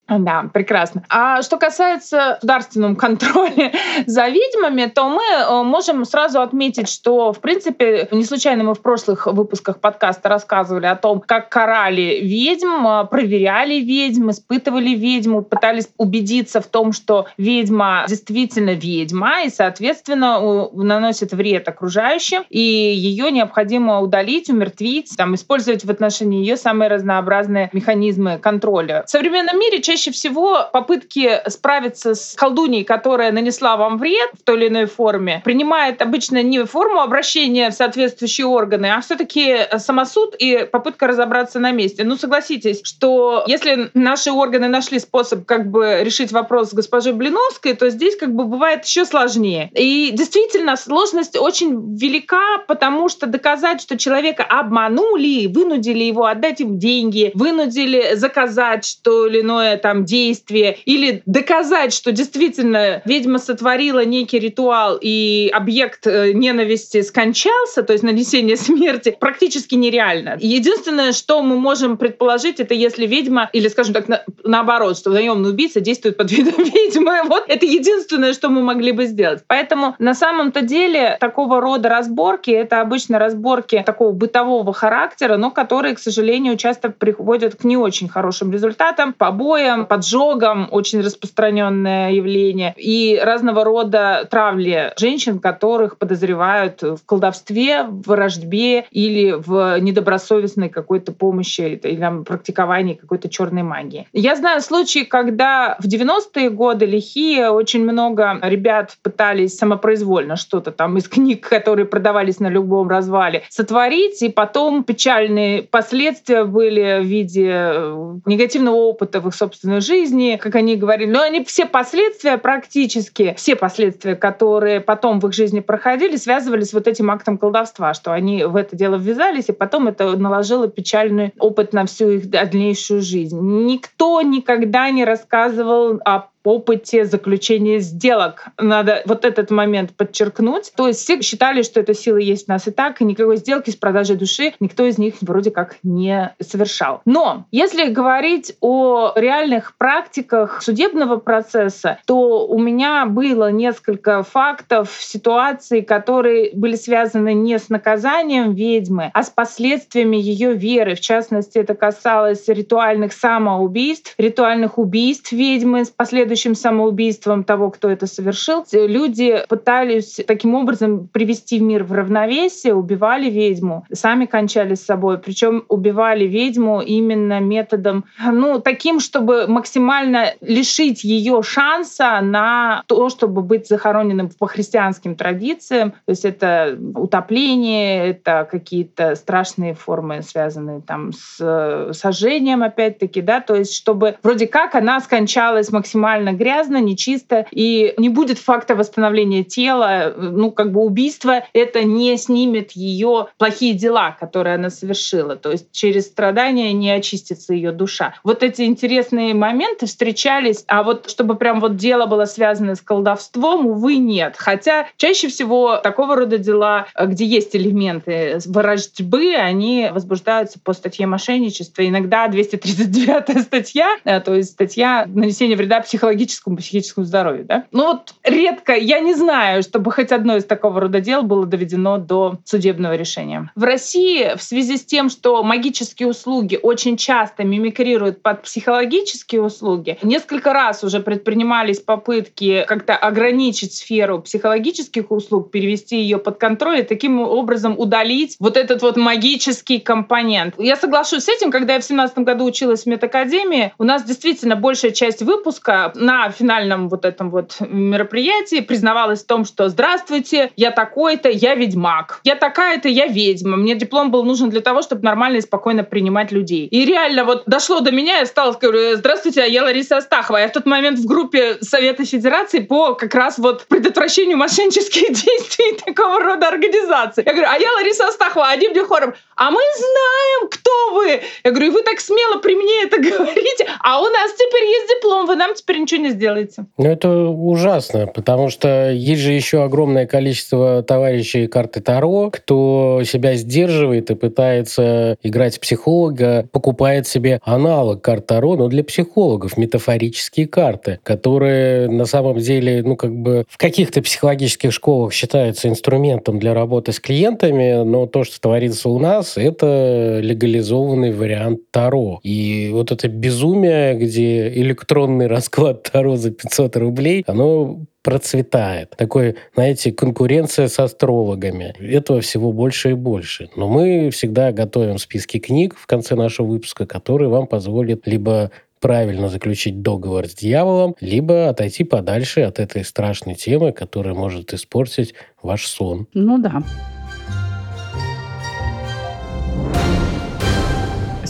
Да, прекрасно. А что касается государственного контроля за ведьмами, то мы э, можем сразу отметить, что, в принципе, не случайно мы в прошлых выпусках подкаста рассказывали о том, как карали ведьм, э, проверяли ведьм, испытывали ведьму, пытались убедиться в том, что ведьма действительно ведьма и, соответственно, наносит вред окружающим, и ее необходимо удалить, умертвить, там, использовать в отношении ее самые разнообразные механизмы контроля. В современном мире чаще чаще всего попытки справиться с колдуней, которая нанесла вам вред в той или иной форме, принимает обычно не форму обращения в соответствующие органы, а все-таки самосуд и попытка разобраться на месте. Ну, согласитесь, что если наши органы нашли способ как бы решить вопрос с госпожой Блиновской, то здесь как бы бывает еще сложнее. И действительно, сложность очень велика, потому что доказать, что человека обманули, вынудили его отдать им деньги, вынудили заказать то или иное там действие, или доказать, что действительно ведьма сотворила некий ритуал и объект э, ненависти скончался, то есть нанесение смерти, практически нереально. Единственное, что мы можем предположить, это если ведьма, или, скажем так, на, наоборот, что наемный убийца действует под видом ведьмы. Вот это единственное, что мы могли бы сделать. Поэтому на самом-то деле такого рода разборки, это обычно разборки такого бытового характера, но которые, к сожалению, часто приводят к не очень хорошим результатам, побоям, убийствам, поджогам, очень распространенное явление, и разного рода травли женщин, которых подозревают в колдовстве, в враждебе или в недобросовестной какой-то помощи или там, практиковании какой-то черной магии. Я знаю случаи, когда в 90-е годы лихие очень много ребят пытались самопроизвольно что-то там из книг, которые продавались на любом развале, сотворить, и потом печальные последствия были в виде э, негативного опыта в их собственном собственной жизни, как они говорили. Но они все последствия практически, все последствия, которые потом в их жизни проходили, связывались с вот этим актом колдовства, что они в это дело ввязались, и потом это наложило печальный опыт на всю их дальнейшую жизнь. Никто никогда не рассказывал о опыте заключения сделок. Надо вот этот момент подчеркнуть. То есть все считали, что эта сила есть у нас и так, и никакой сделки с продажей души никто из них вроде как не совершал. Но если говорить о реальных практиках судебного процесса, то у меня было несколько фактов, ситуаций, которые были связаны не с наказанием ведьмы, а с последствиями ее веры. В частности, это касалось ритуальных самоубийств, ритуальных убийств ведьмы с последующим последующим самоубийством того, кто это совершил, люди пытались таким образом привести мир в равновесие, убивали ведьму, сами кончали с собой. Причем убивали ведьму именно методом, ну, таким, чтобы максимально лишить ее шанса на то, чтобы быть захороненным по христианским традициям. То есть это утопление, это какие-то страшные формы, связанные там с сожжением, опять-таки, да, то есть чтобы вроде как она скончалась максимально максимально грязно, нечисто, и не будет факта восстановления тела. Ну, как бы убийство — это не снимет ее плохие дела, которые она совершила. То есть через страдания не очистится ее душа. Вот эти интересные моменты встречались, а вот чтобы прям вот дело было связано с колдовством, увы, нет. Хотя чаще всего такого рода дела, где есть элементы враждебы, они возбуждаются по статье мошенничества. Иногда 239 статья, э, то есть статья нанесения вреда психологическому психологическому, психическому здоровью. Да? Ну вот редко, я не знаю, чтобы хоть одно из такого рода дел было доведено до судебного решения. В России в связи с тем, что магические услуги очень часто мимикрируют под психологические услуги, несколько раз уже предпринимались попытки как-то ограничить сферу психологических услуг, перевести ее под контроль и таким образом удалить вот этот вот магический компонент. Я соглашусь с этим, когда я в 17 году училась в медакадемии, у нас действительно большая часть выпуска на финальном вот этом вот мероприятии признавалась в том, что «Здравствуйте, я такой-то, я ведьмак. Я такая-то, я ведьма. Мне диплом был нужен для того, чтобы нормально и спокойно принимать людей». И реально вот дошло до меня, я стала, говорю, «Здравствуйте, я Лариса Астахова». Я в тот момент в группе Совета Федерации по как раз вот предотвращению мошеннических действий такого рода организаций. Я говорю, а я Лариса Астахова, они мне хором, а мы знаем, кто вы. Я говорю, и вы так смело при мне это говорите, а у нас теперь есть диплом, вы нам теперь ничего не сделаете. Ну, это ужасно, потому что есть же еще огромное количество товарищей карты Таро, кто себя сдерживает и пытается играть психолога, покупает себе аналог карт Таро, но для психологов, метафорические карты, которые на самом деле, ну, как бы в каких-то психологических школах считаются инструментом для работы с клиентами, но то, что творится у нас, это легализованный вариант Таро. И вот это безумие, где электронный расклад Таро за 500 рублей, оно процветает. Такой, знаете, конкуренция с астрологами. Этого всего больше и больше. Но мы всегда готовим списки книг в конце нашего выпуска, которые вам позволят либо правильно заключить договор с дьяволом, либо отойти подальше от этой страшной темы, которая может испортить ваш сон. Ну да.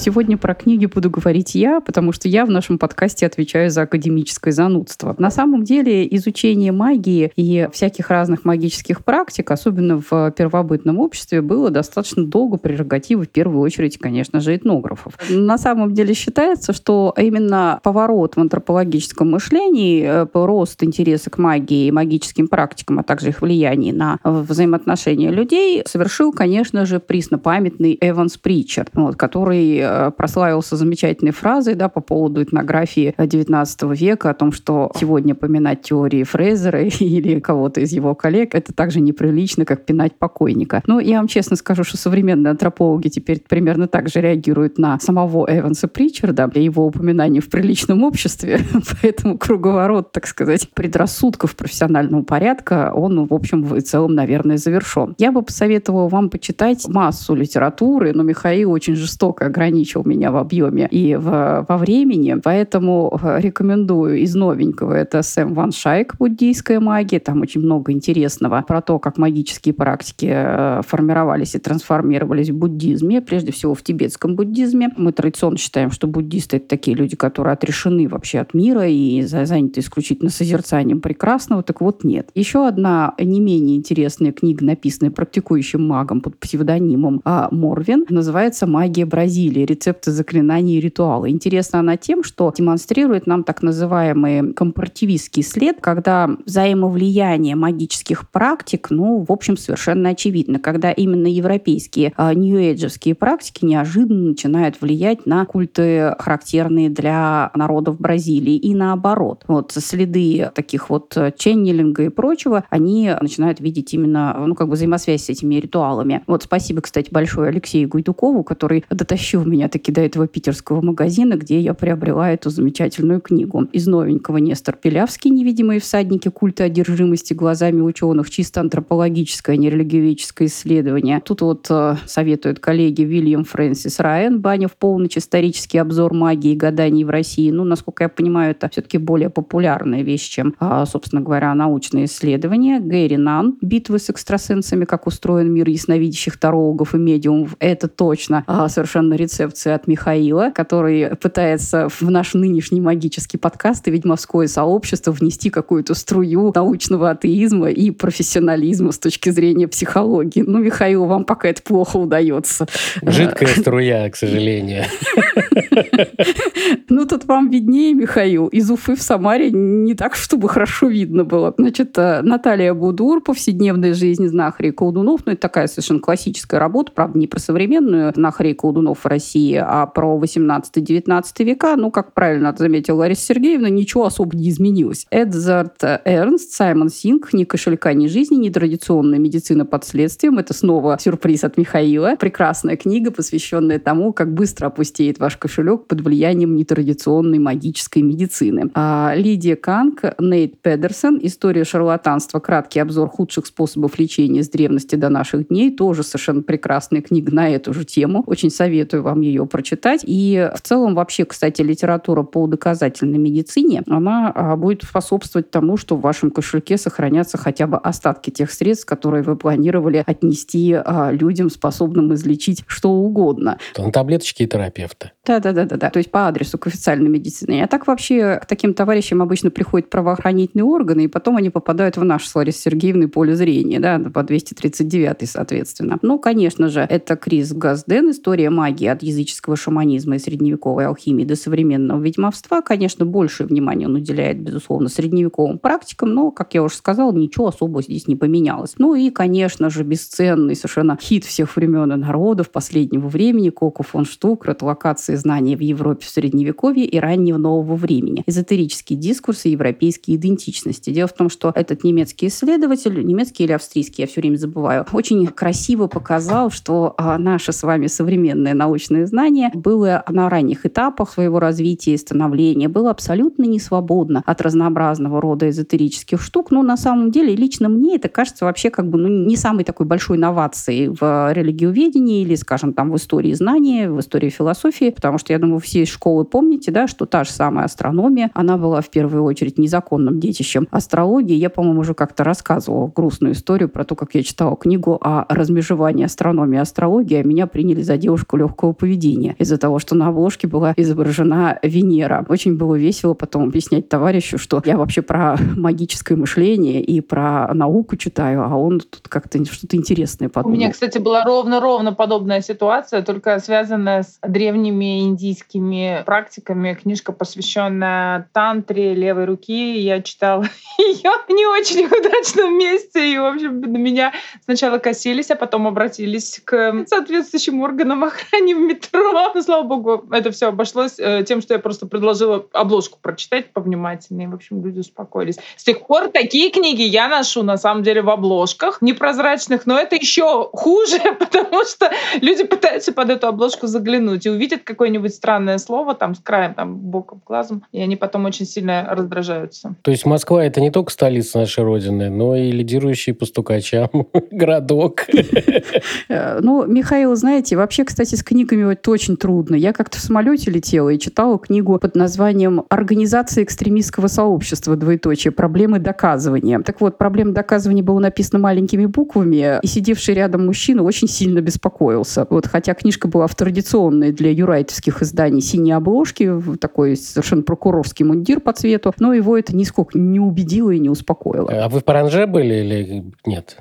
Сегодня про книги буду говорить я, потому что я в нашем подкасте отвечаю за академическое занудство. На самом деле изучение магии и всяких разных магических практик, особенно в первобытном обществе, было достаточно долго прерогативой, в первую очередь, конечно же, этнографов. На самом деле считается, что именно поворот в антропологическом мышлении, э, рост интереса к магии и магическим практикам, а также их влияние на взаимоотношения людей, совершил, конечно же, преснопамятный Эванс Притчер, вот, который Э, прославился замечательной фразой да, по поводу этнографии XIX века о том, что сегодня поминать теории Фрейзера или кого-то из его коллег это также неприлично, как пинать покойника. Но я вам честно скажу, что современные антропологи теперь примерно так же реагируют на самого Эванса Причарда и его упоминание в приличном обществе. Поэтому круговорот, так сказать, предрассудков профессионального порядка, он, в общем, в целом, наверное, завершен. Я бы посоветовала вам почитать массу литературы, но Михаил очень жестоко ограничил ограничил меня в объеме и в, во времени, поэтому э, рекомендую из новенького. Это Сэм Ван Шайк «Буддийская магия». Там очень много интересного про то, как магические практики э, формировались и трансформировались в буддизме, прежде всего в тибетском буддизме. Мы традиционно считаем, что буддисты — это такие люди, которые отрешены вообще от мира и заняты исключительно созерцанием прекрасного. Так вот, нет. Еще одна не менее интересная книга, написанная практикующим магом под псевдонимом а, Морвин, называется «Магия Бразилии рецепты заклинаний и ритуалы. Интересна она тем, что демонстрирует нам так называемый компаративистский след, когда взаимовлияние магических практик, ну, в общем, совершенно очевидно, когда именно европейские а, нью-эйджевские практики неожиданно начинают влиять на культы, характерные для народов Бразилии, и наоборот. Вот следы таких вот ченнелинга и прочего, они начинают видеть именно, ну, как бы взаимосвязь с этими ритуалами. Вот спасибо, кстати, большое Алексею Гуйдукову, который дотащил меня меня таки до этого питерского магазина, где я приобрела эту замечательную книгу. Из новенького Нестор Пилявский «Невидимые всадники культа одержимости глазами ученых. Чисто антропологическое, а не религиоведческое исследование». Тут вот э, советуют коллеги Вильям Фрэнсис Райан «Баня в полночь. Исторический обзор магии и гаданий в России». Ну, насколько я понимаю, это все-таки более популярная вещь, чем, э, собственно говоря, научные исследования. Гэри Нан «Битвы с экстрасенсами. Как устроен мир ясновидящих тарологов и медиумов». Это точно э, совершенно рецепт концепцию от Михаила, который пытается в наш нынешний магический подкаст и ведьмовское сообщество внести какую-то струю научного атеизма и профессионализма с точки зрения психологии. Ну, Михаил, вам пока это плохо удается. Жидкая струя, к сожалению. Ну, тут вам виднее, Михаил. Из Уфы в Самаре не так, чтобы хорошо видно было. Значит, э, Наталья Будур, повседневная жизнь знахарей колдунов. Ну, это такая совершенно классическая работа, правда, не про современную знахарей колдунов в России, России, а про 18-19 века, ну, как правильно заметила Лариса Сергеевна, ничего особо не изменилось. Эдзард Эрнст, Саймон Синг, «Ни кошелька, ни жизни, ни традиционная медицина под следствием». Это снова сюрприз от Михаила. Прекрасная книга, посвященная тому, как быстро опустеет ваш кошелек под влиянием нетрадиционной магической медицины. А Лидия Канг, Нейт Педерсон, «История шарлатанства. Краткий обзор худших способов лечения с древности до наших дней». Тоже совершенно прекрасная книга на эту же тему. Очень советую вам ее прочитать. И в целом вообще, кстати, литература по доказательной медицине, она а, будет способствовать тому, что в вашем кошельке сохранятся хотя бы остатки тех средств, которые вы планировали отнести а, людям, способным излечить что угодно. На таблеточки и терапевты. Да-да-да-да. То есть по адресу к официальной медицине. А так вообще к таким товарищам обычно приходят правоохранительные органы, и потом они попадают в наш с Ларисой Сергеевной поле зрения, да, по 239 соответственно. Ну, конечно же, это Крис Газден, история магии от языческого шаманизма и средневековой алхимии до современного ведьмовства. Конечно, больше внимания он уделяет, безусловно, средневековым практикам, но, как я уже сказала, ничего особо здесь не поменялось. Ну и, конечно же, бесценный совершенно хит всех времен и народов последнего времени Коко фон Штукрат «Локации знания в Европе в Средневековье и раннего нового времени. Эзотерические дискурсы европейские идентичности». Дело в том, что этот немецкий исследователь, немецкий или австрийский, я все время забываю, очень красиво показал, что а, наше с вами современное научное знание было на ранних этапах своего развития и становления, было абсолютно не свободно от разнообразного рода эзотерических штук. Но на самом деле лично мне это кажется вообще как бы ну, не самой такой большой новацией в религиоведении или, скажем, там в истории знания, в истории философии, потому что, я думаю, все из школы помните, да, что та же самая астрономия, она была в первую очередь незаконным детищем астрологии. Я, по-моему, уже как-то рассказывала грустную историю про то, как я читала книгу о размежевании астрономии и астрологии, а меня приняли за девушку легкого поведения из-за того, что на обложке была изображена Венера. Очень было весело потом объяснять товарищу, что я вообще про магическое мышление и про науку читаю, а он тут как-то что-то интересное подумал. У меня, кстати, была ровно-ровно подобная ситуация, только связанная с древними индийскими практиками. Книжка, посвященная тантре левой руки. Я читала ее в не очень удачном месте. И, в общем, на меня сначала косились, а потом обратились к соответствующим органам охраны в метро. Но, слава богу, это все обошлось э, тем, что я просто предложила обложку прочитать повнимательнее. В общем, люди успокоились. С тех пор такие книги я ношу, на самом деле, в обложках непрозрачных, но это еще хуже, потому что люди пытаются под эту обложку заглянуть и увидят какое-нибудь странное слово там с краем, там, боком, глазом, и они потом очень сильно раздражаются. То есть Москва — это не только столица нашей Родины, но и лидирующий по стукачам городок. Э, ну, Михаил, знаете, вообще, кстати, с книгами это очень трудно. Я как-то в самолете летела и читала книгу под названием «Организация экстремистского сообщества. Двоеточие. Проблемы доказывания». Так вот, проблема доказывания была написана маленькими буквами, и сидевший рядом мужчина очень сильно беспокоился. Вот, хотя книжка была в традиционной для юрайтовских изданий синей обложке, такой совершенно прокурорский мундир по цвету, но его это нисколько не убедило и не успокоило. А вы в Паранже были или нет?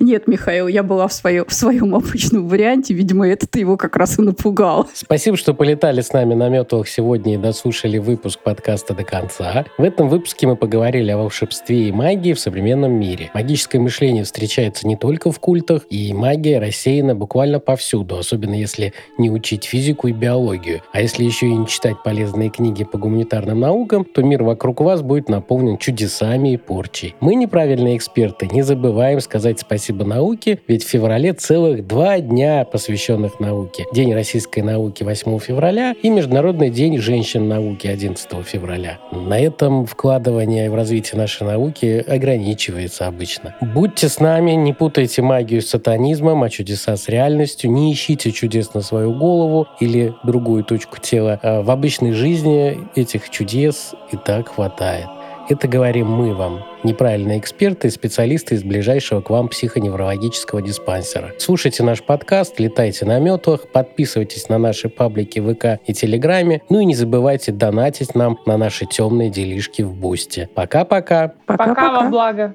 Нет, Михаил, я была в, свое, в своем обычном варианте. Видимо, это его как раз и напугал. Спасибо, что полетали с нами на метлах сегодня и дослушали выпуск подкаста до конца. В этом выпуске мы поговорили о волшебстве и магии в современном мире. Магическое мышление встречается не только в культах, и магия рассеяна буквально повсюду, особенно если не учить физику и биологию. А если еще и не читать полезные книги по гуманитарным наукам, то мир вокруг вас будет наполнен чудесами и порчей. Мы неправильные эксперты, не забываем сказать спасибо науке, ведь в феврале целых два дня, посвященных науке. День российской науки 8 февраля и Международный день женщин науки 11 февраля. На этом вкладывание в развитие нашей науки ограничивается обычно. Будьте с нами, не путайте магию с сатанизмом, а чудеса с реальностью, не ищите чудес на свою голову или другую точку тела. А в обычной жизни этих чудес и так хватает. Это говорим мы вам, неправильные эксперты и специалисты из ближайшего к вам психоневрологического диспансера. Слушайте наш подкаст, летайте на метлах, подписывайтесь на наши паблики ВК и Телеграме, ну и не забывайте донатить нам на наши темные делишки в Бусте. Пока-пока! Пока во благо!